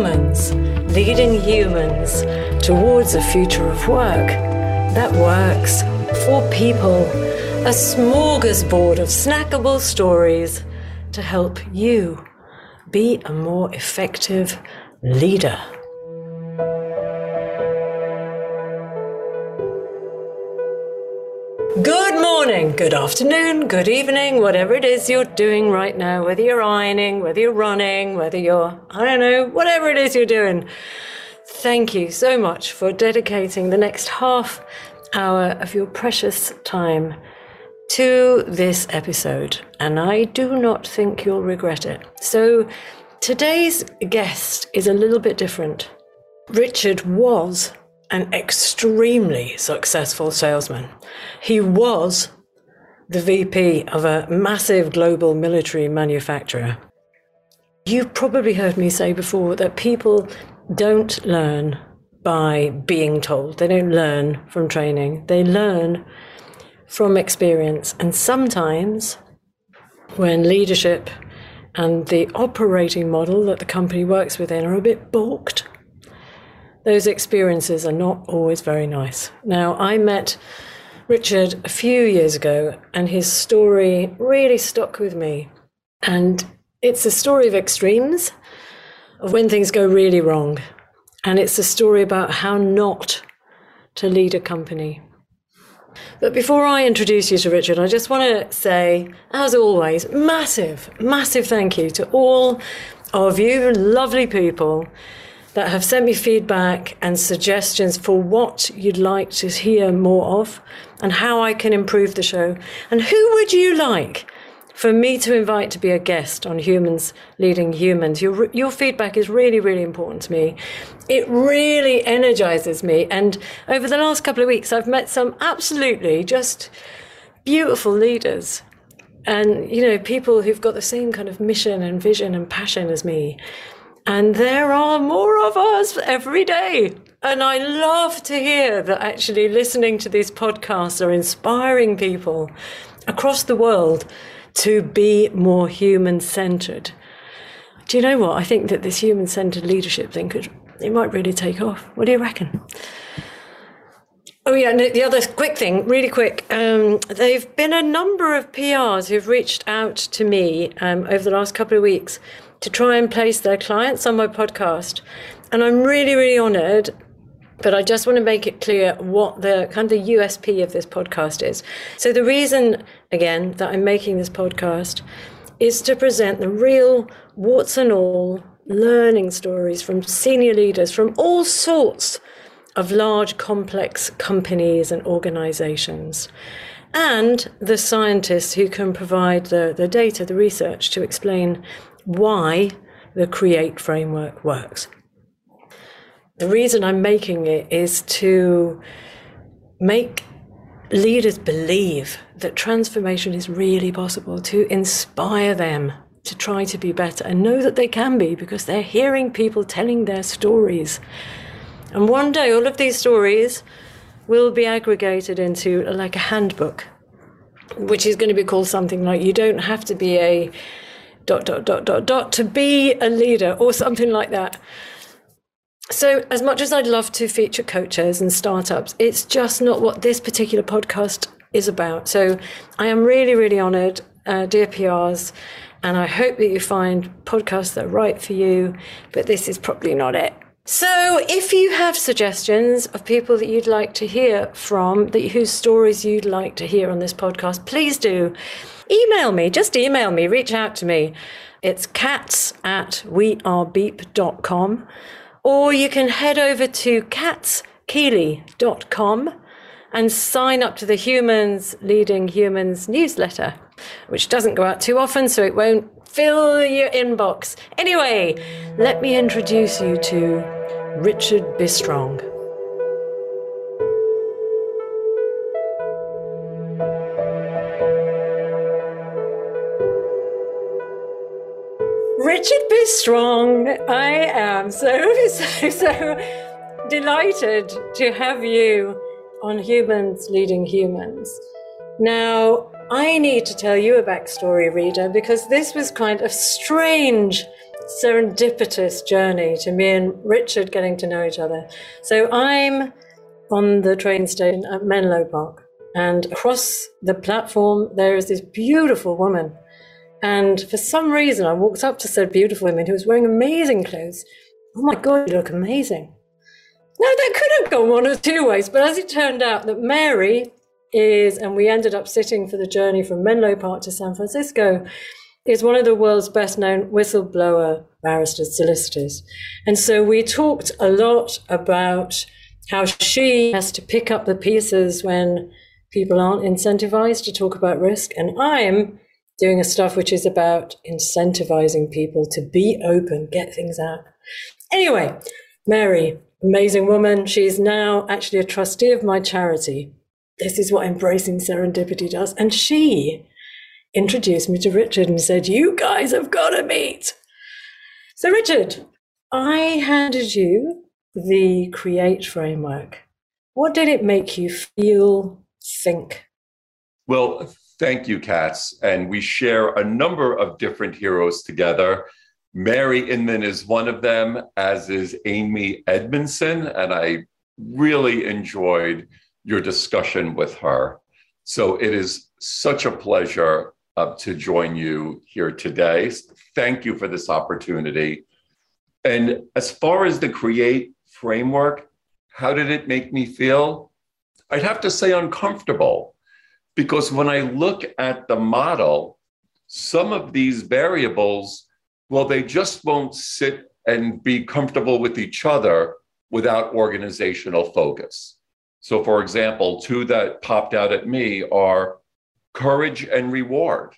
humans leading humans towards a future of work that works for people. A smorgasbord of snackable stories to help you be a more effective leader. Morning, good afternoon, good evening, whatever it is you're doing right now, whether you're ironing, whether you're running, whether you're, I don't know, whatever it is you're doing. Thank you so much for dedicating the next half hour of your precious time to this episode, and I do not think you'll regret it. So, today's guest is a little bit different. Richard was an extremely successful salesman. He was the VP of a massive global military manufacturer. You've probably heard me say before that people don't learn by being told, they don't learn from training, they learn from experience. And sometimes, when leadership and the operating model that the company works within are a bit balked, those experiences are not always very nice. Now, I met Richard a few years ago, and his story really stuck with me. And it's a story of extremes, of when things go really wrong. And it's a story about how not to lead a company. But before I introduce you to Richard, I just want to say, as always, massive, massive thank you to all of you lovely people that have sent me feedback and suggestions for what you'd like to hear more of and how I can improve the show. And who would you like for me to invite to be a guest on Humans Leading Humans? Your, your feedback is really, really important to me. It really energizes me. And over the last couple of weeks, I've met some absolutely just beautiful leaders and you know people who've got the same kind of mission and vision and passion as me and there are more of us every day. And I love to hear that actually listening to these podcasts are inspiring people across the world to be more human centered. Do you know what? I think that this human centered leadership thing could, it might really take off. What do you reckon? Oh, yeah, the other quick thing, really quick. Um, there have been a number of PRs who've reached out to me um, over the last couple of weeks to try and place their clients on my podcast. And I'm really, really honored. But I just want to make it clear what the kind of the USP of this podcast is. So, the reason, again, that I'm making this podcast is to present the real warts and all learning stories from senior leaders from all sorts of large, complex companies and organizations, and the scientists who can provide the, the data, the research to explain why the Create framework works. The reason I'm making it is to make leaders believe that transformation is really possible, to inspire them to try to be better and know that they can be because they're hearing people telling their stories. And one day, all of these stories will be aggregated into like a handbook, which is going to be called something like You Don't Have to Be a dot, dot, dot, dot, dot, to be a leader or something like that. So, as much as I'd love to feature coaches and startups, it's just not what this particular podcast is about. So, I am really, really honored, uh, dear PRs, and I hope that you find podcasts that are right for you, but this is probably not it. So, if you have suggestions of people that you'd like to hear from, that whose stories you'd like to hear on this podcast, please do email me. Just email me, reach out to me. It's cats at wearebeep.com. Or you can head over to catskeeley.com and sign up to the Humans Leading Humans newsletter, which doesn't go out too often, so it won't fill your inbox. Anyway, let me introduce you to Richard Bistrong. Bistrong, I am so, so, so delighted to have you on Humans Leading Humans. Now, I need to tell you a backstory, reader, because this was kind of strange serendipitous journey to me and Richard getting to know each other. So I'm on the train station at Menlo Park, and across the platform, there is this beautiful woman. And for some reason, I walked up to said beautiful woman who was wearing amazing clothes. Oh my God, you look amazing. Now, that could have gone one of two ways, but as it turned out, that Mary is, and we ended up sitting for the journey from Menlo Park to San Francisco, is one of the world's best known whistleblower barristers, solicitors. And so we talked a lot about how she has to pick up the pieces when people aren't incentivized to talk about risk. And I'm doing a stuff which is about incentivizing people to be open, get things out. Anyway, Mary, amazing woman. She's now actually a trustee of my charity. This is what embracing serendipity does. And she introduced me to Richard and said, You guys have got to meet. So, Richard, I handed you the Create framework. What did it make you feel, think? Well, thank you, Katz. And we share a number of different heroes together. Mary Inman is one of them, as is Amy Edmondson. And I really enjoyed your discussion with her. So it is such a pleasure uh, to join you here today. Thank you for this opportunity. And as far as the Create framework, how did it make me feel? I'd have to say uncomfortable because when I look at the model, some of these variables, well, they just won't sit and be comfortable with each other without organizational focus. So, for example, two that popped out at me are courage and reward.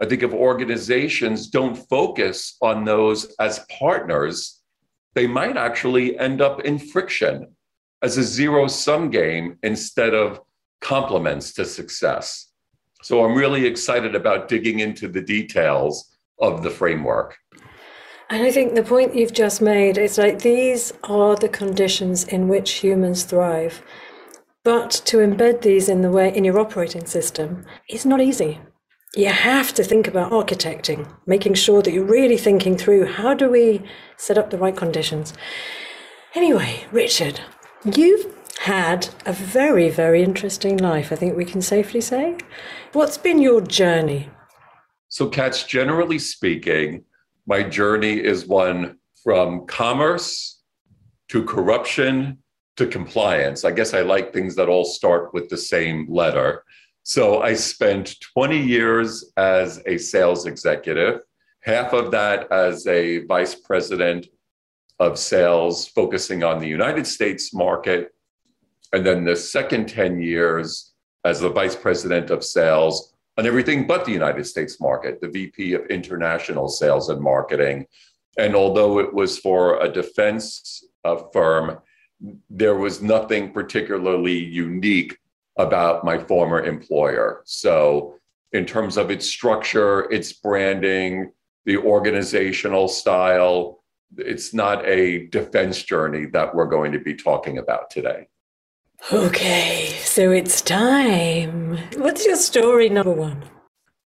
I think if organizations don't focus on those as partners, they might actually end up in friction as a zero sum game instead of complements to success. So I'm really excited about digging into the details of the framework. And I think the point you've just made is like these are the conditions in which humans thrive. But to embed these in the way in your operating system is not easy. You have to think about architecting, making sure that you're really thinking through how do we set up the right conditions. Anyway, Richard, you've had a very, very interesting life, I think we can safely say. What's been your journey? So, Katz, generally speaking, my journey is one from commerce to corruption to compliance. I guess I like things that all start with the same letter. So I spent 20 years as a sales executive, half of that as a vice president of sales, focusing on the United States market. And then the second 10 years as the vice president of sales on everything but the United States market, the VP of international sales and marketing. And although it was for a defense uh, firm, there was nothing particularly unique about my former employer. So, in terms of its structure, its branding, the organizational style, it's not a defense journey that we're going to be talking about today. Okay, so it's time. What's your story number one?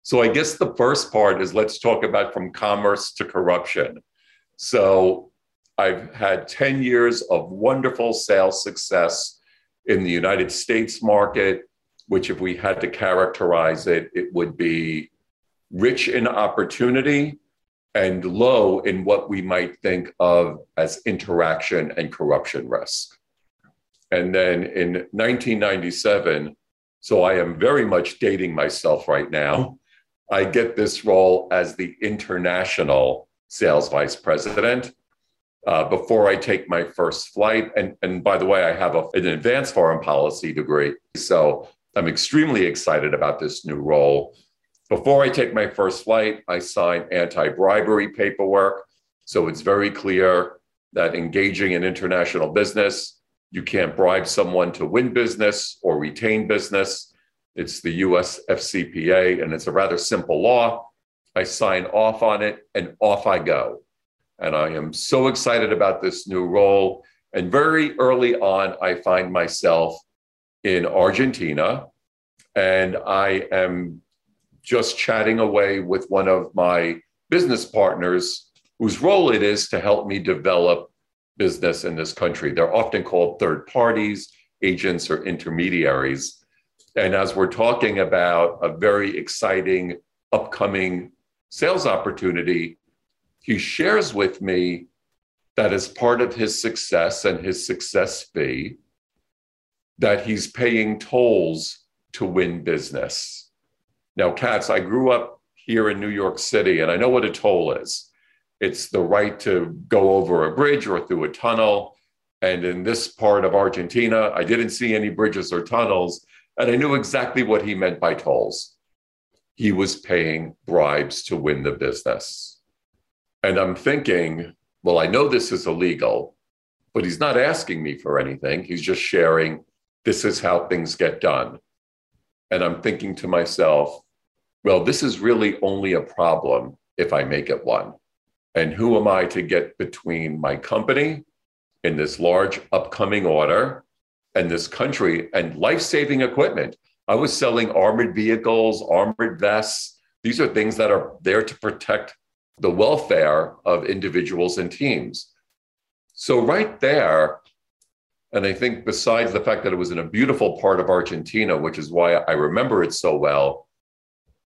So, I guess the first part is let's talk about from commerce to corruption. So, I've had 10 years of wonderful sales success in the United States market, which, if we had to characterize it, it would be rich in opportunity and low in what we might think of as interaction and corruption risk. And then in 1997, so I am very much dating myself right now, I get this role as the international sales vice president uh, before I take my first flight. And, and by the way, I have a, an advanced foreign policy degree. So I'm extremely excited about this new role. Before I take my first flight, I sign anti bribery paperwork. So it's very clear that engaging in international business, you can't bribe someone to win business or retain business. It's the US FCPA, and it's a rather simple law. I sign off on it, and off I go. And I am so excited about this new role. And very early on, I find myself in Argentina, and I am just chatting away with one of my business partners whose role it is to help me develop business in this country. They're often called third parties, agents, or intermediaries. And as we're talking about a very exciting upcoming sales opportunity, he shares with me that as part of his success and his success fee, that he's paying tolls to win business. Now, Katz, I grew up here in New York City, and I know what a toll is. It's the right to go over a bridge or through a tunnel. And in this part of Argentina, I didn't see any bridges or tunnels, and I knew exactly what he meant by tolls. He was paying bribes to win the business. And I'm thinking, well, I know this is illegal, but he's not asking me for anything. He's just sharing this is how things get done. And I'm thinking to myself, well, this is really only a problem if I make it one. And who am I to get between my company in this large upcoming order and this country and life saving equipment? I was selling armored vehicles, armored vests. These are things that are there to protect the welfare of individuals and teams. So, right there, and I think besides the fact that it was in a beautiful part of Argentina, which is why I remember it so well,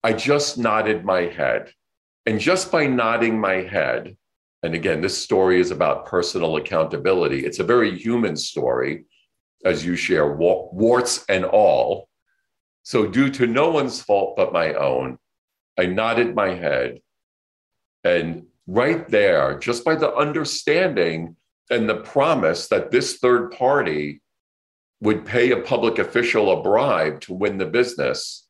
I just nodded my head. And just by nodding my head, and again, this story is about personal accountability. It's a very human story, as you share, warts and all. So, due to no one's fault but my own, I nodded my head. And right there, just by the understanding and the promise that this third party would pay a public official a bribe to win the business,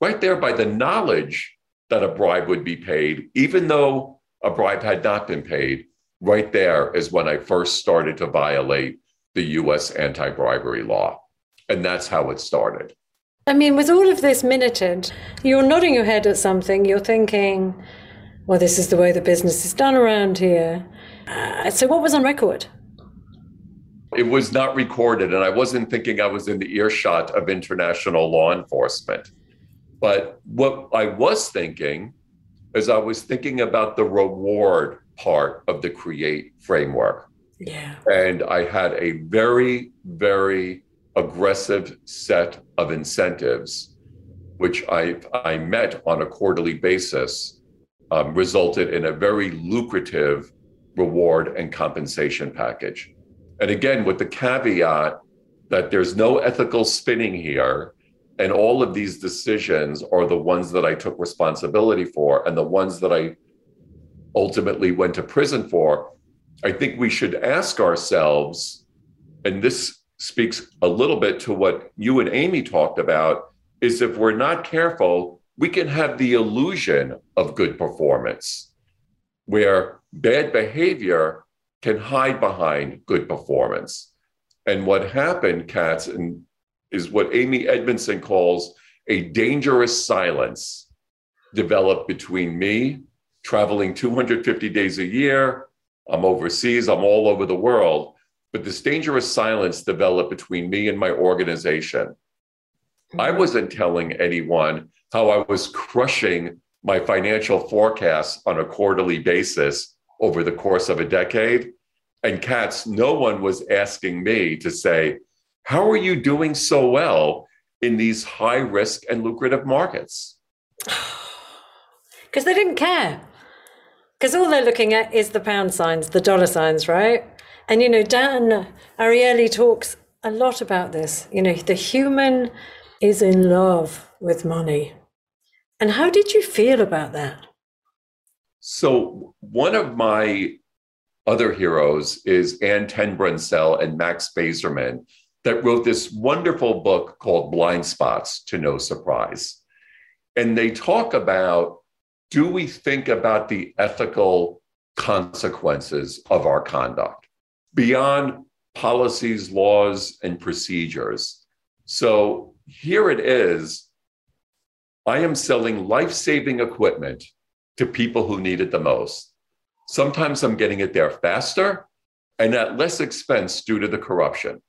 right there by the knowledge that a bribe would be paid, even though a bribe had not been paid, right there is when I first started to violate the US anti bribery law. And that's how it started. I mean, with all of this minuted, you're nodding your head at something, you're thinking, well, this is the way the business is done around here. Uh, so, what was on record? It was not recorded, and I wasn't thinking I was in the earshot of international law enforcement. But what I was thinking is I was thinking about the reward part of the create framework. Yeah. And I had a very, very aggressive set of incentives, which I, I met on a quarterly basis, um, resulted in a very lucrative reward and compensation package. And again, with the caveat that there's no ethical spinning here, and all of these decisions are the ones that I took responsibility for and the ones that I ultimately went to prison for. I think we should ask ourselves, and this speaks a little bit to what you and Amy talked about, is if we're not careful, we can have the illusion of good performance where bad behavior can hide behind good performance. And what happened, Katz, and is what Amy Edmondson calls a dangerous silence developed between me, traveling 250 days a year. I'm overseas, I'm all over the world. But this dangerous silence developed between me and my organization. I mm-hmm. wasn't telling anyone how I was crushing my financial forecasts on a quarterly basis over the course of a decade. And Katz, no one was asking me to say, How are you doing so well in these high risk and lucrative markets? Because they didn't care. Because all they're looking at is the pound signs, the dollar signs, right? And, you know, Dan Ariely talks a lot about this. You know, the human is in love with money. And how did you feel about that? So, one of my other heroes is Ann Tenbrunsel and Max Bazerman that wrote this wonderful book called Blind Spots to No Surprise. And they talk about do we think about the ethical consequences of our conduct beyond policies, laws, and procedures? So here it is I am selling life saving equipment to people who need it the most. Sometimes I'm getting it there faster and at less expense due to the corruption.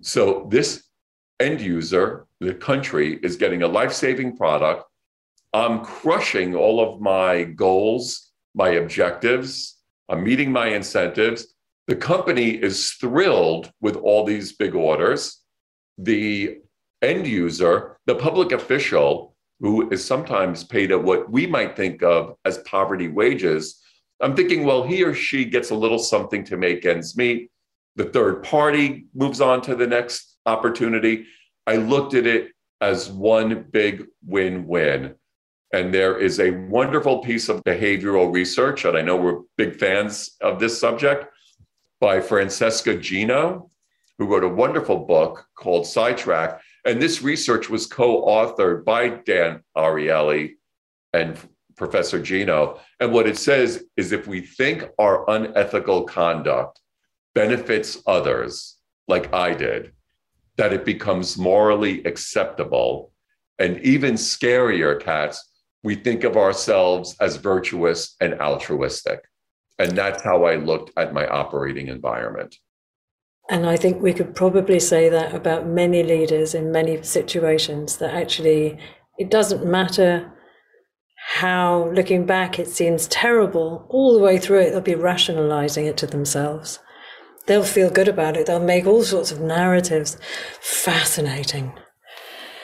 So, this end user, the country, is getting a life saving product. I'm crushing all of my goals, my objectives, I'm meeting my incentives. The company is thrilled with all these big orders. The end user, the public official, who is sometimes paid at what we might think of as poverty wages, I'm thinking, well, he or she gets a little something to make ends meet. The third party moves on to the next opportunity. I looked at it as one big win win. And there is a wonderful piece of behavioral research, and I know we're big fans of this subject, by Francesca Gino, who wrote a wonderful book called Sidetrack. And this research was co authored by Dan Ariely and Professor Gino. And what it says is if we think our unethical conduct benefits others, like I did, that it becomes morally acceptable. And even scarier, cats, we think of ourselves as virtuous and altruistic. And that's how I looked at my operating environment. And I think we could probably say that about many leaders in many situations that actually it doesn't matter how, looking back, it seems terrible. All the way through it, they'll be rationalizing it to themselves. They'll feel good about it. They'll make all sorts of narratives. Fascinating.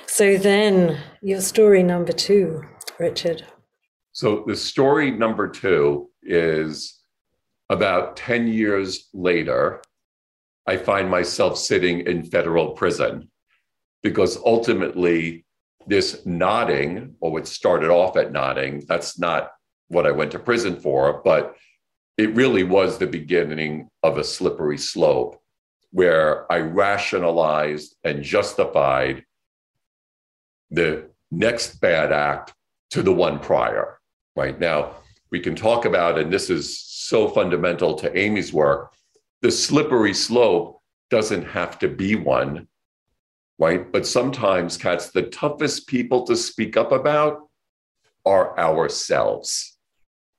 So then, your story number two, Richard. So the story number two is about 10 years later, I find myself sitting in federal prison because ultimately, this nodding, or what started off at nodding, that's not what I went to prison for, but it really was the beginning of a slippery slope where I rationalized and justified the next bad act to the one prior. Right now, we can talk about, and this is so fundamental to Amy's work, the slippery slope doesn't have to be one, right? But sometimes, Katz, the toughest people to speak up about are ourselves.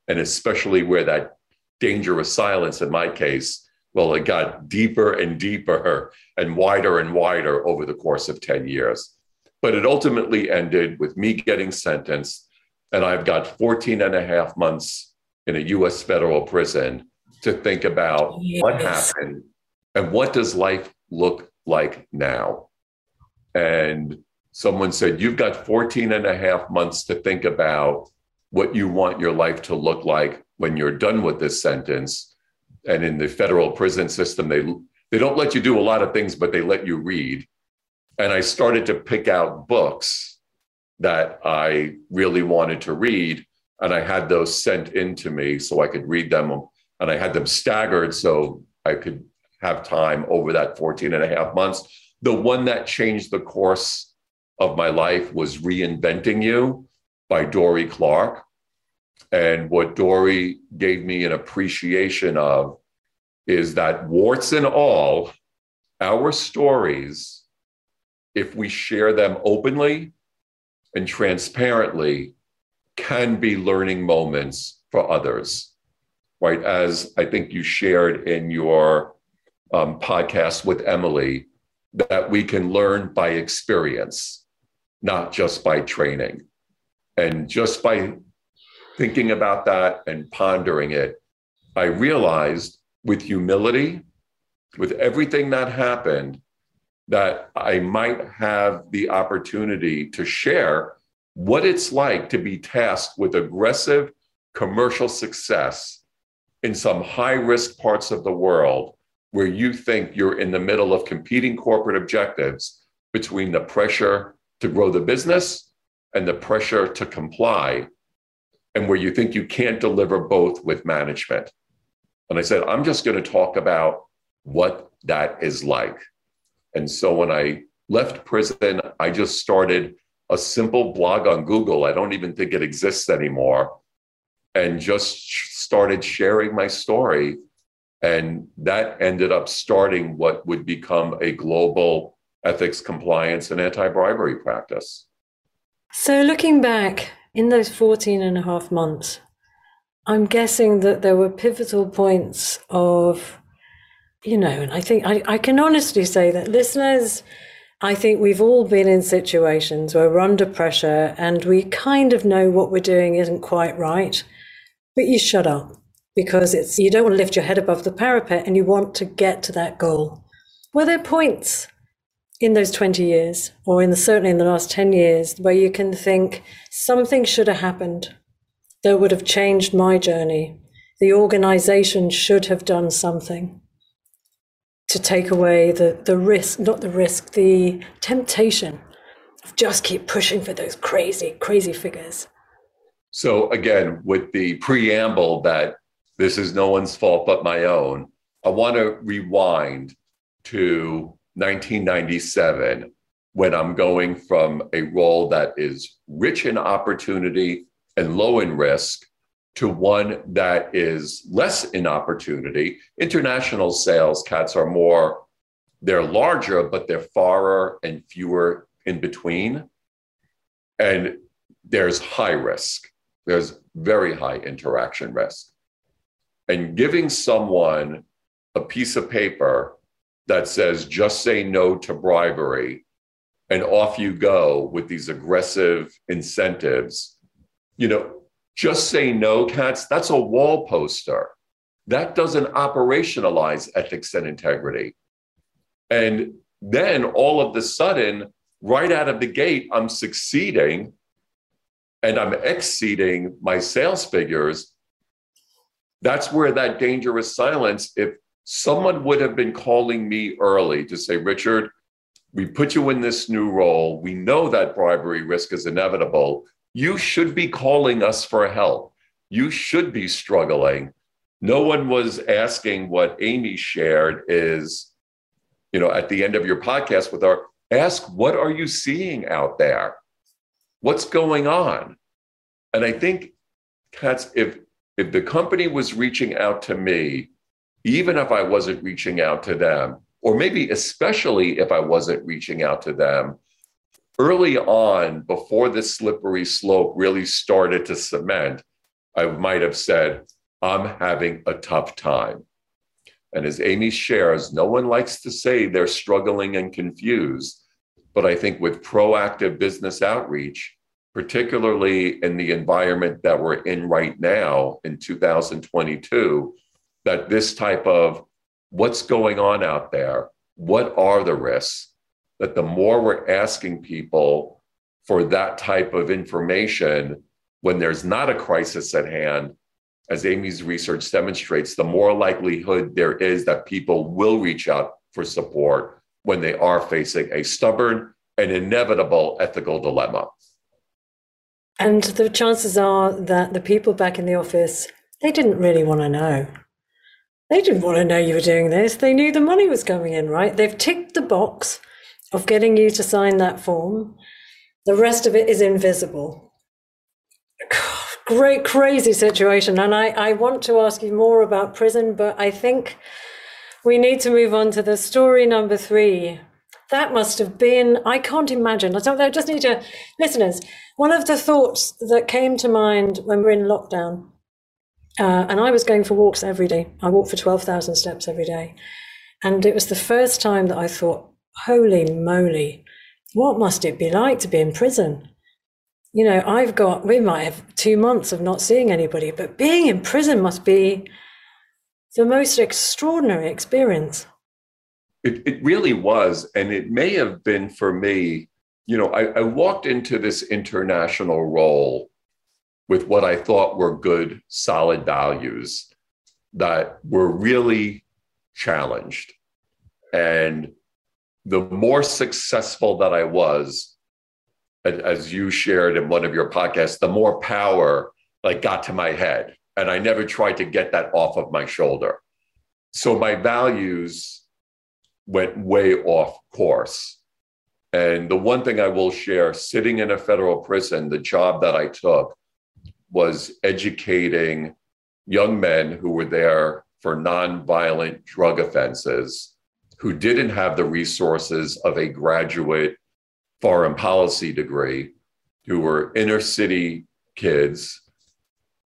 And especially where that dangerous silence, in my case, well, it got deeper and deeper and wider and wider over the course of 10 years. But it ultimately ended with me getting sentenced, and I've got 14 and a half months in a US federal prison to think about yes. what happened and what does life look like now. And someone said, You've got 14 and a half months to think about what you want your life to look like when you're done with this sentence. And in the federal prison system, they, they don't let you do a lot of things, but they let you read. And I started to pick out books that I really wanted to read. And I had those sent in to me so I could read them and I had them staggered so I could have time over that 14 and a half months. The one that changed the course of my life was Reinventing You by Dorie Clark. And what Dorie gave me an appreciation of is that warts and all, our stories, if we share them openly and transparently, can be learning moments for others right? As I think you shared in your um, podcast with Emily, that we can learn by experience, not just by training. And just by thinking about that and pondering it, I realized with humility, with everything that happened, that I might have the opportunity to share what it's like to be tasked with aggressive commercial success in some high risk parts of the world where you think you're in the middle of competing corporate objectives between the pressure to grow the business and the pressure to comply, and where you think you can't deliver both with management. And I said, I'm just going to talk about what that is like. And so when I left prison, I just started a simple blog on Google. I don't even think it exists anymore and just started sharing my story. And that ended up starting what would become a global ethics, compliance, and anti bribery practice. So, looking back in those 14 and a half months, I'm guessing that there were pivotal points of, you know, and I think I, I can honestly say that listeners, I think we've all been in situations where we're under pressure and we kind of know what we're doing isn't quite right but you shut up because it's you don't want to lift your head above the parapet and you want to get to that goal. Were there points in those 20 years, or in the certainly in the last 10 years, where you can think something should have happened that would have changed my journey? The organization should have done something to take away the, the risk, not the risk, the temptation of just keep pushing for those crazy, crazy figures. So, again, with the preamble that this is no one's fault but my own, I want to rewind to 1997 when I'm going from a role that is rich in opportunity and low in risk to one that is less in opportunity. International sales cats are more, they're larger, but they're farer and fewer in between. And there's high risk, there's very high interaction risk. And giving someone a piece of paper that says just say no to bribery and off you go with these aggressive incentives. You know just say no cats that's a wall poster. That doesn't operationalize ethics and integrity. And then all of the sudden right out of the gate i'm succeeding and i'm exceeding my sales figures. That's where that dangerous silence if someone would have been calling me early to say, Richard, we put you in this new role. We know that bribery risk is inevitable. You should be calling us for help. You should be struggling. No one was asking what Amy shared is, you know, at the end of your podcast with our ask, what are you seeing out there? What's going on? And I think, Katz, if if the company was reaching out to me even if I wasn't reaching out to them, or maybe especially if I wasn't reaching out to them, early on, before this slippery slope really started to cement, I might have said, I'm having a tough time. And as Amy shares, no one likes to say they're struggling and confused. But I think with proactive business outreach, particularly in the environment that we're in right now in 2022, that this type of what's going on out there, what are the risks, that the more we're asking people for that type of information when there's not a crisis at hand, as Amy's research demonstrates, the more likelihood there is that people will reach out for support when they are facing a stubborn and inevitable ethical dilemma. And the chances are that the people back in the office, they didn't really want to know. They didn't want to know you were doing this. They knew the money was coming in, right? They've ticked the box of getting you to sign that form. The rest of it is invisible. Great, crazy situation. And I, I want to ask you more about prison, but I think we need to move on to the story number three. That must have been, I can't imagine. I don't I just need to, listeners, one of the thoughts that came to mind when we're in lockdown uh, and I was going for walks every day. I walked for 12,000 steps every day. And it was the first time that I thought, holy moly, what must it be like to be in prison? You know, I've got, we might have two months of not seeing anybody, but being in prison must be the most extraordinary experience. It, it really was. And it may have been for me, you know, I, I walked into this international role with what I thought were good, solid values that were really challenged. And the more successful that I was, as you shared in one of your podcasts, the more power like got to my head. And I never tried to get that off of my shoulder. So my values went way off course. And the one thing I will share sitting in a federal prison, the job that I took was educating young men who were there for nonviolent drug offenses who didn't have the resources of a graduate foreign policy degree, who were inner city kids.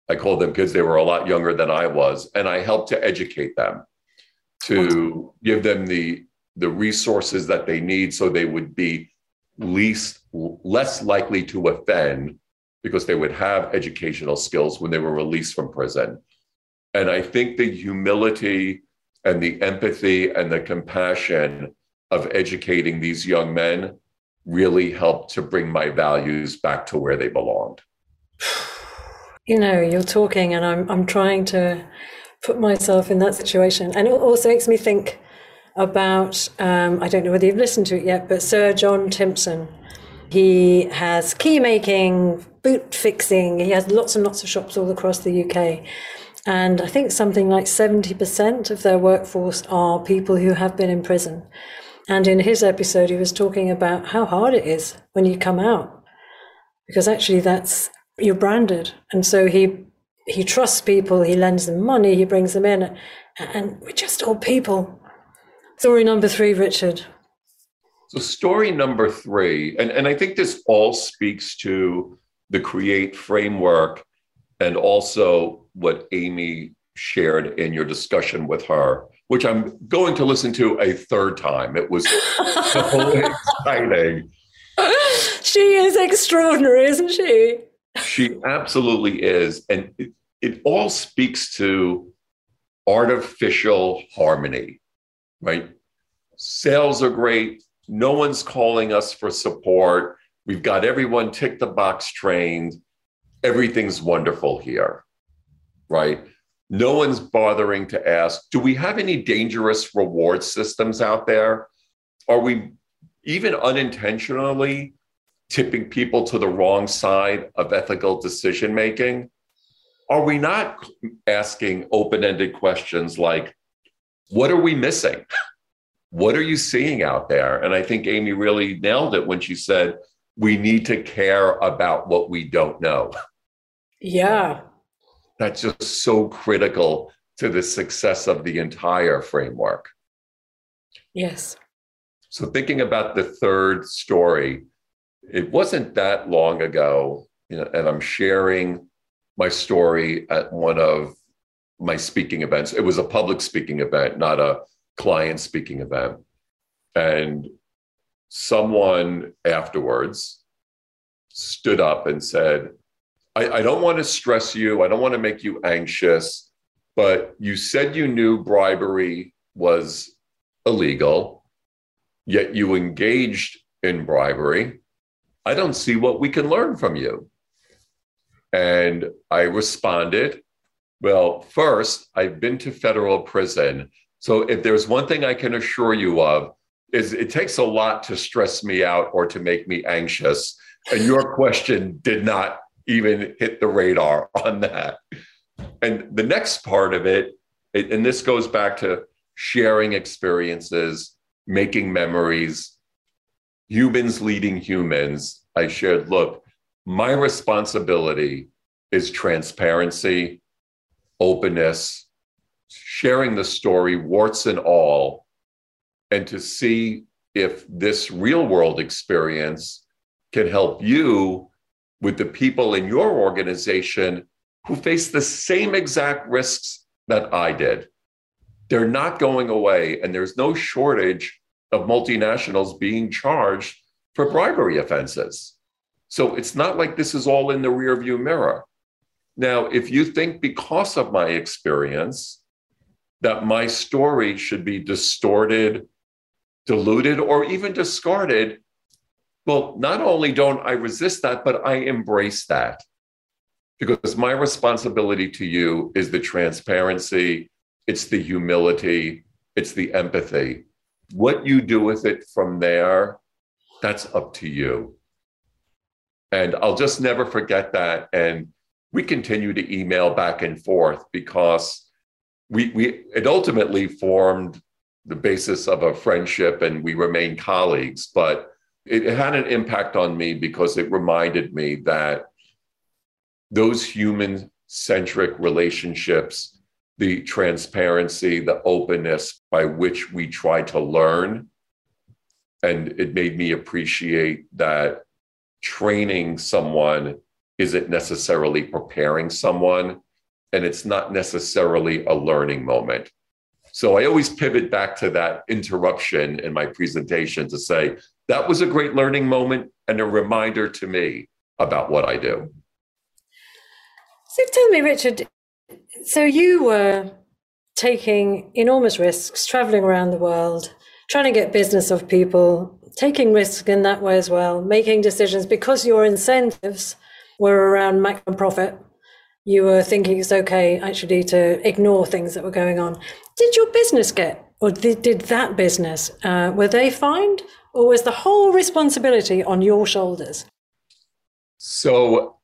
I called them kids, they were a lot younger than I was. And I helped to educate them, to give them the, the resources that they need so they would be least less likely to offend because they would have educational skills when they were released from prison. And I think the humility and the empathy and the compassion of educating these young men really helped to bring my values back to where they belonged. You know, you're talking, and I'm, I'm trying to put myself in that situation. And it also makes me think about um, I don't know whether you've listened to it yet, but Sir John Timpson. He has key making, boot fixing, he has lots and lots of shops all across the UK. And I think something like 70% of their workforce are people who have been in prison. And in his episode, he was talking about how hard it is when you come out, because actually that's you're branded. And so he he trusts people, he lends them money, he brings them in, and we're just all people. Story number three, Richard. So, story number three, and, and I think this all speaks to the create framework and also what Amy shared in your discussion with her, which I'm going to listen to a third time. It was so exciting. She is extraordinary, isn't she? She absolutely is. And it, it all speaks to artificial harmony, right? Sales are great. No one's calling us for support. We've got everyone tick the box trained. Everything's wonderful here, right? No one's bothering to ask, do we have any dangerous reward systems out there? Are we even unintentionally tipping people to the wrong side of ethical decision making? Are we not asking open ended questions like, what are we missing? What are you seeing out there? And I think Amy really nailed it when she said, we need to care about what we don't know. Yeah. That's just so critical to the success of the entire framework. Yes. So, thinking about the third story, it wasn't that long ago, you know, and I'm sharing my story at one of my speaking events. It was a public speaking event, not a client speaking event. And someone afterwards stood up and said, I, I don't want to stress you, I don't want to make you anxious, but you said you knew bribery was illegal, yet you engaged in bribery. I don't see what we can learn from you. And I responded, Well, first, I've been to federal prison. So if there's one thing I can assure you of, is it takes a lot to stress me out or to make me anxious. And your question did not even hit the radar on that. And the next part of it, and this goes back to sharing experiences, making memories, humans leading humans. I shared, look, my responsibility is transparency, openness, sharing the story, warts and all, and to see if this real world experience can help you with the people in your organization who face the same exact risks that I did. They're not going away, and there's no shortage of multinationals being charged for bribery offenses. So it's not like this is all in the rearview mirror. Now, if you think because of my experience that my story should be distorted, diluted, or even discarded, well, not only don't I resist that, but I embrace that because my responsibility to you is the transparency, it's the humility, it's the empathy. What you do with it from there, that's up to you. And I'll just never forget that. And we continue to email back and forth because we, we it ultimately formed the basis of a friendship and we remain colleagues. But it, had an impact on me because it reminded me that those human centric relationships, the transparency, the openness by which we try to learn, and it made me appreciate that training someone isn't necessarily preparing someone, and it's not necessarily a learning moment. So I always pivot back to that interruption in my presentation to say that was a great learning moment and a reminder to me about what I do. So tell me, Richard, so you were taking enormous risks, traveling around the world, trying to get business of people, taking risks in that way as well, making decisions because your incentives were around maximum profit. You were thinking it's okay actually to ignore things that were going on. Did your business get, or did, that business, uh, were they fined, or was the whole responsibility on your shoulders? So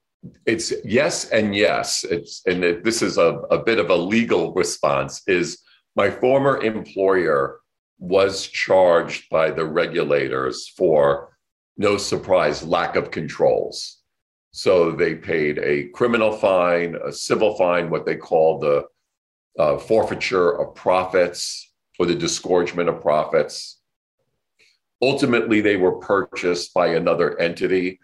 it's yes and yes. It's and it, this is a, a bit of a legal response. Is my former employer was charged by the regulators for no surprise lack of controls. So they paid a criminal fine, a civil fine, what they call the uh, forfeiture of profits or the disgorgement of profits. Ultimately, they were purchased by another entity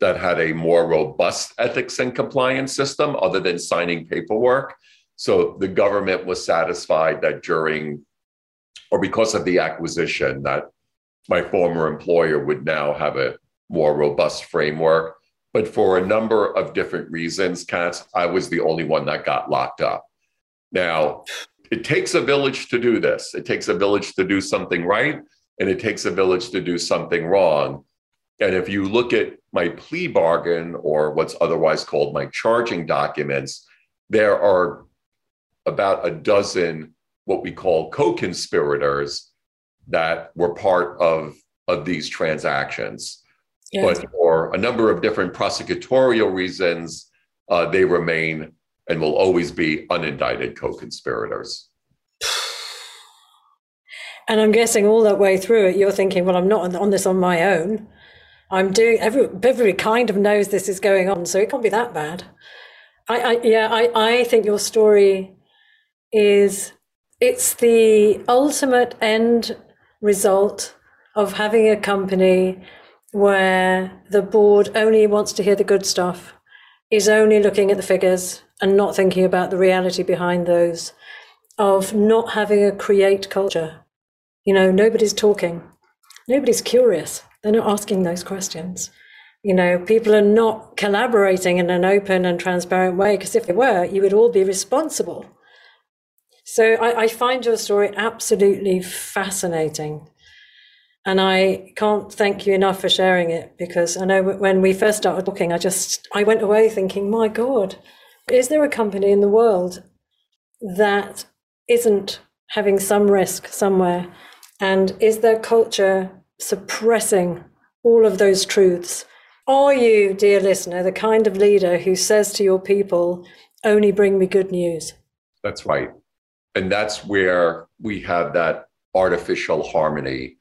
that had a more robust ethics and compliance system other than signing paperwork. So the government was satisfied that during or because of the acquisition, that my former employer would now have a more robust framework. But for a number of different reasons, Katz, I was the only one that got locked up. Now, it takes a village to do this. It takes a village to do something right, and it takes a village to do something wrong. And if you look at my plea bargain or what's otherwise called my charging documents, there are about a dozen what we call co-conspirators that were part of, of these transactions. Yes. But for a number of different prosecutorial reasons, uh, they remain and will always be unindicted co-conspirators. And I'm guessing all that way through it, you're thinking, well, I'm not on this on my own. I'm doing every everybody kind of knows this is going on, so it can't be that bad. I, I yeah, I, I think your story is it's the ultimate end result of having a company where the board only wants to hear the good stuff, is only looking at the figures and not thinking about the reality behind those, of not having a create culture. You know, nobody's talking, nobody's curious, they're not asking those questions. You know, people are not collaborating in an open and transparent way because if they were, you would all be responsible so I, I find your story absolutely fascinating. And I can't thank you enough for sharing it because I know when we first started talking, I just I went away thinking, my God, is there a company in the world that isn't having some risk somewhere? And is their culture suppressing all of those truths? Are you, dear listener, the kind of leader who says to your people, only bring me good news? That's right. And that's where we have that artificial harmony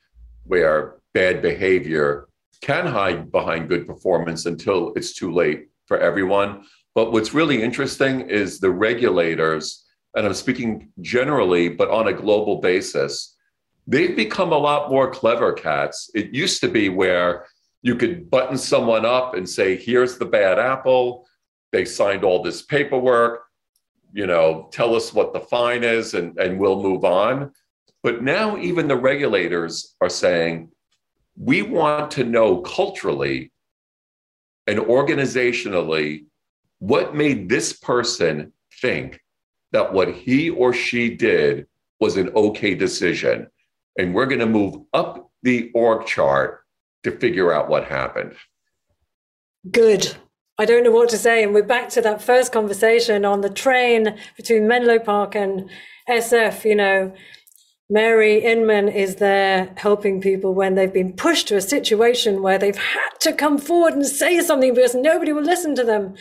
where bad behavior can hide behind good performance until it's too late for everyone. But what's really interesting is the regulators, and I'm speaking generally, but on a global basis, they've become a lot more clever cats. It used to be where you could button someone up and say, here's the bad apple. They signed all this paperwork you know, tell us what the fine is and, and we'll move on. But now even the regulators are saying, we want to know culturally and organizationally what made this person think that what he or she did was an okay decision. And we're going to move up the org chart to figure out what happened. Good. I don't know what to say. And we're back to that first conversation on the train between Menlo Park and SF. You know, Mary Inman is there helping people when they've been pushed to a situation where they've had to come forward and say something because nobody will listen to them.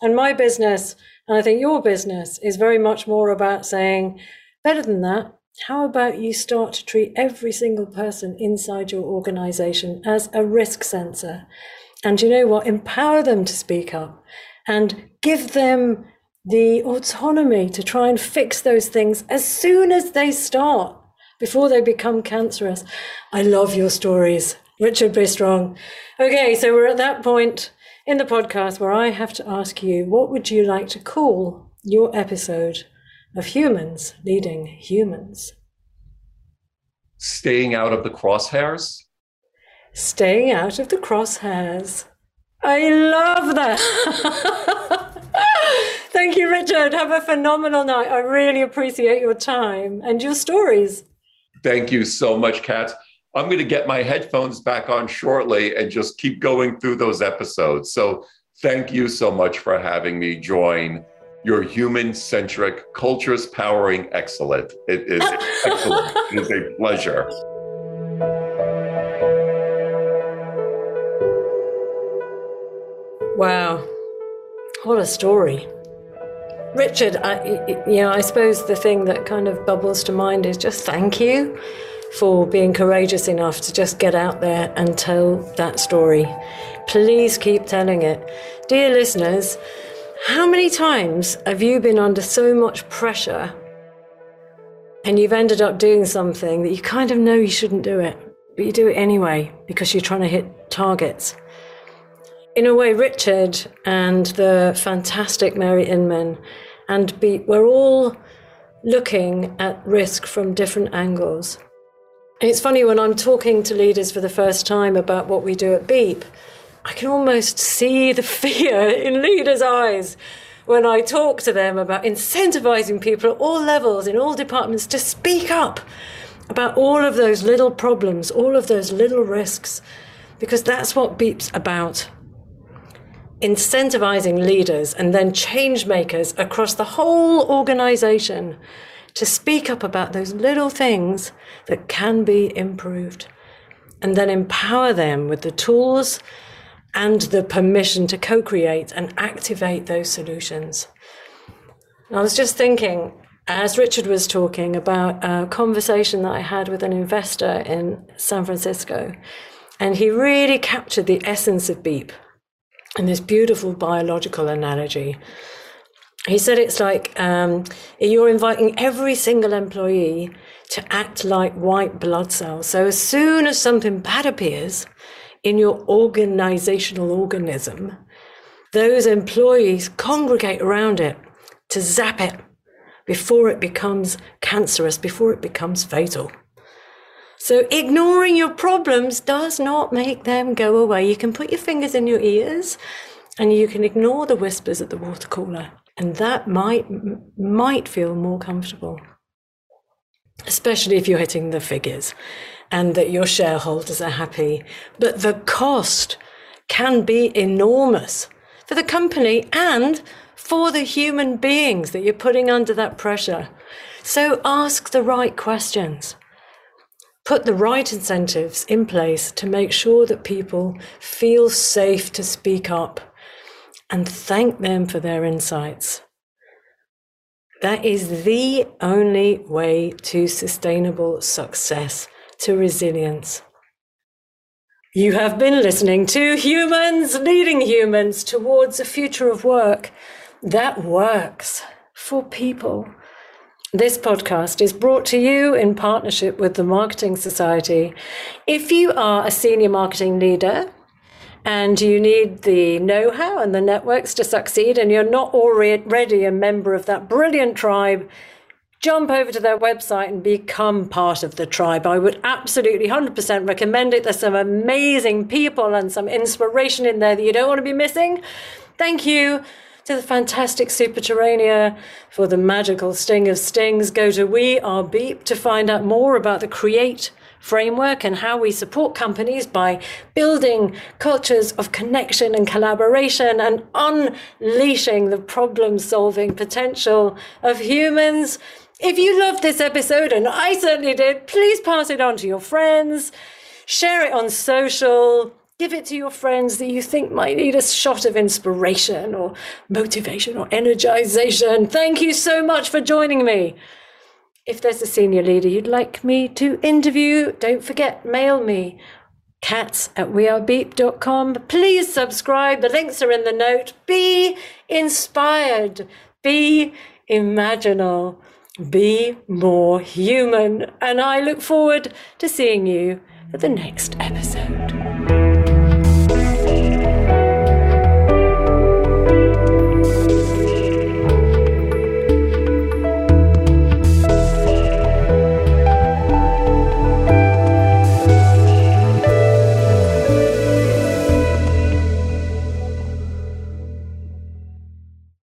And my business, and I think your business, is very much more about saying, better than that, how about you start to treat every single person inside your organization as a risk sensor? And you know what? Empower them to speak up and give them the autonomy to try and fix those things as soon as they start before they become cancerous. I love your stories, Richard Bistrong. Okay, so we're at that point in the podcast where I have to ask you what would you like to call your episode of humans leading humans? Staying out of the crosshairs? staying out of the crosshairs. I love that. Thank you, Richard. Have a phenomenal night. I really appreciate your time and your stories. Thank you so much, Kat. I'm going to get my headphones back on shortly and just keep going through those episodes. So, thank you so much for having me join your human centric cultures powering excellent. It is excellent. it is a pleasure. Wow. What a story. Richard, I, you know, I suppose the thing that kind of bubbles to mind is just thank you for being courageous enough to just get out there and tell that story. Please keep telling it. Dear listeners, how many times have you been under so much pressure and you've ended up doing something that you kind of know you shouldn't do it, but you do it anyway because you're trying to hit targets? in a way, Richard and the fantastic Mary Inman and Beep, we're all looking at risk from different angles. It's funny when I'm talking to leaders for the first time about what we do at Beep, I can almost see the fear in leaders' eyes when I talk to them about incentivizing people at all levels, in all departments, to speak up about all of those little problems, all of those little risks, because that's what Beep's about. Incentivizing leaders and then change makers across the whole organization to speak up about those little things that can be improved and then empower them with the tools and the permission to co create and activate those solutions. I was just thinking, as Richard was talking, about a conversation that I had with an investor in San Francisco, and he really captured the essence of Beep and this beautiful biological analogy. He said it's like um, you're inviting every single employee to act like white blood cells. So as soon as something bad appears in your organizational organism, those employees congregate around it to zap it before it becomes cancerous, before it becomes fatal. So ignoring your problems does not make them go away. You can put your fingers in your ears and you can ignore the whispers at the water cooler and that might might feel more comfortable. Especially if you're hitting the figures and that your shareholders are happy. But the cost can be enormous for the company and for the human beings that you're putting under that pressure. So ask the right questions put the right incentives in place to make sure that people feel safe to speak up and thank them for their insights. That is the only way to sustainable success, to resilience. You have been listening to Humans Leading Humans towards a future of work that works for people. This podcast is brought to you in partnership with the Marketing Society. If you are a senior marketing leader and you need the know how and the networks to succeed, and you're not already a member of that brilliant tribe, jump over to their website and become part of the tribe. I would absolutely 100% recommend it. There's some amazing people and some inspiration in there that you don't want to be missing. Thank you to the fantastic Superterranea for the magical sting of stings. Go to We Are Beep to find out more about the Create framework and how we support companies by building cultures of connection and collaboration and unleashing the problem solving potential of humans. If you loved this episode, and I certainly did, please pass it on to your friends, share it on social, Give it to your friends that you think might need a shot of inspiration or motivation or energization. Thank you so much for joining me. If there's a senior leader you'd like me to interview, don't forget, mail me cats at wearebeep.com. Please subscribe. The links are in the note. Be inspired. Be imaginal. Be more human. And I look forward to seeing you for the next episode.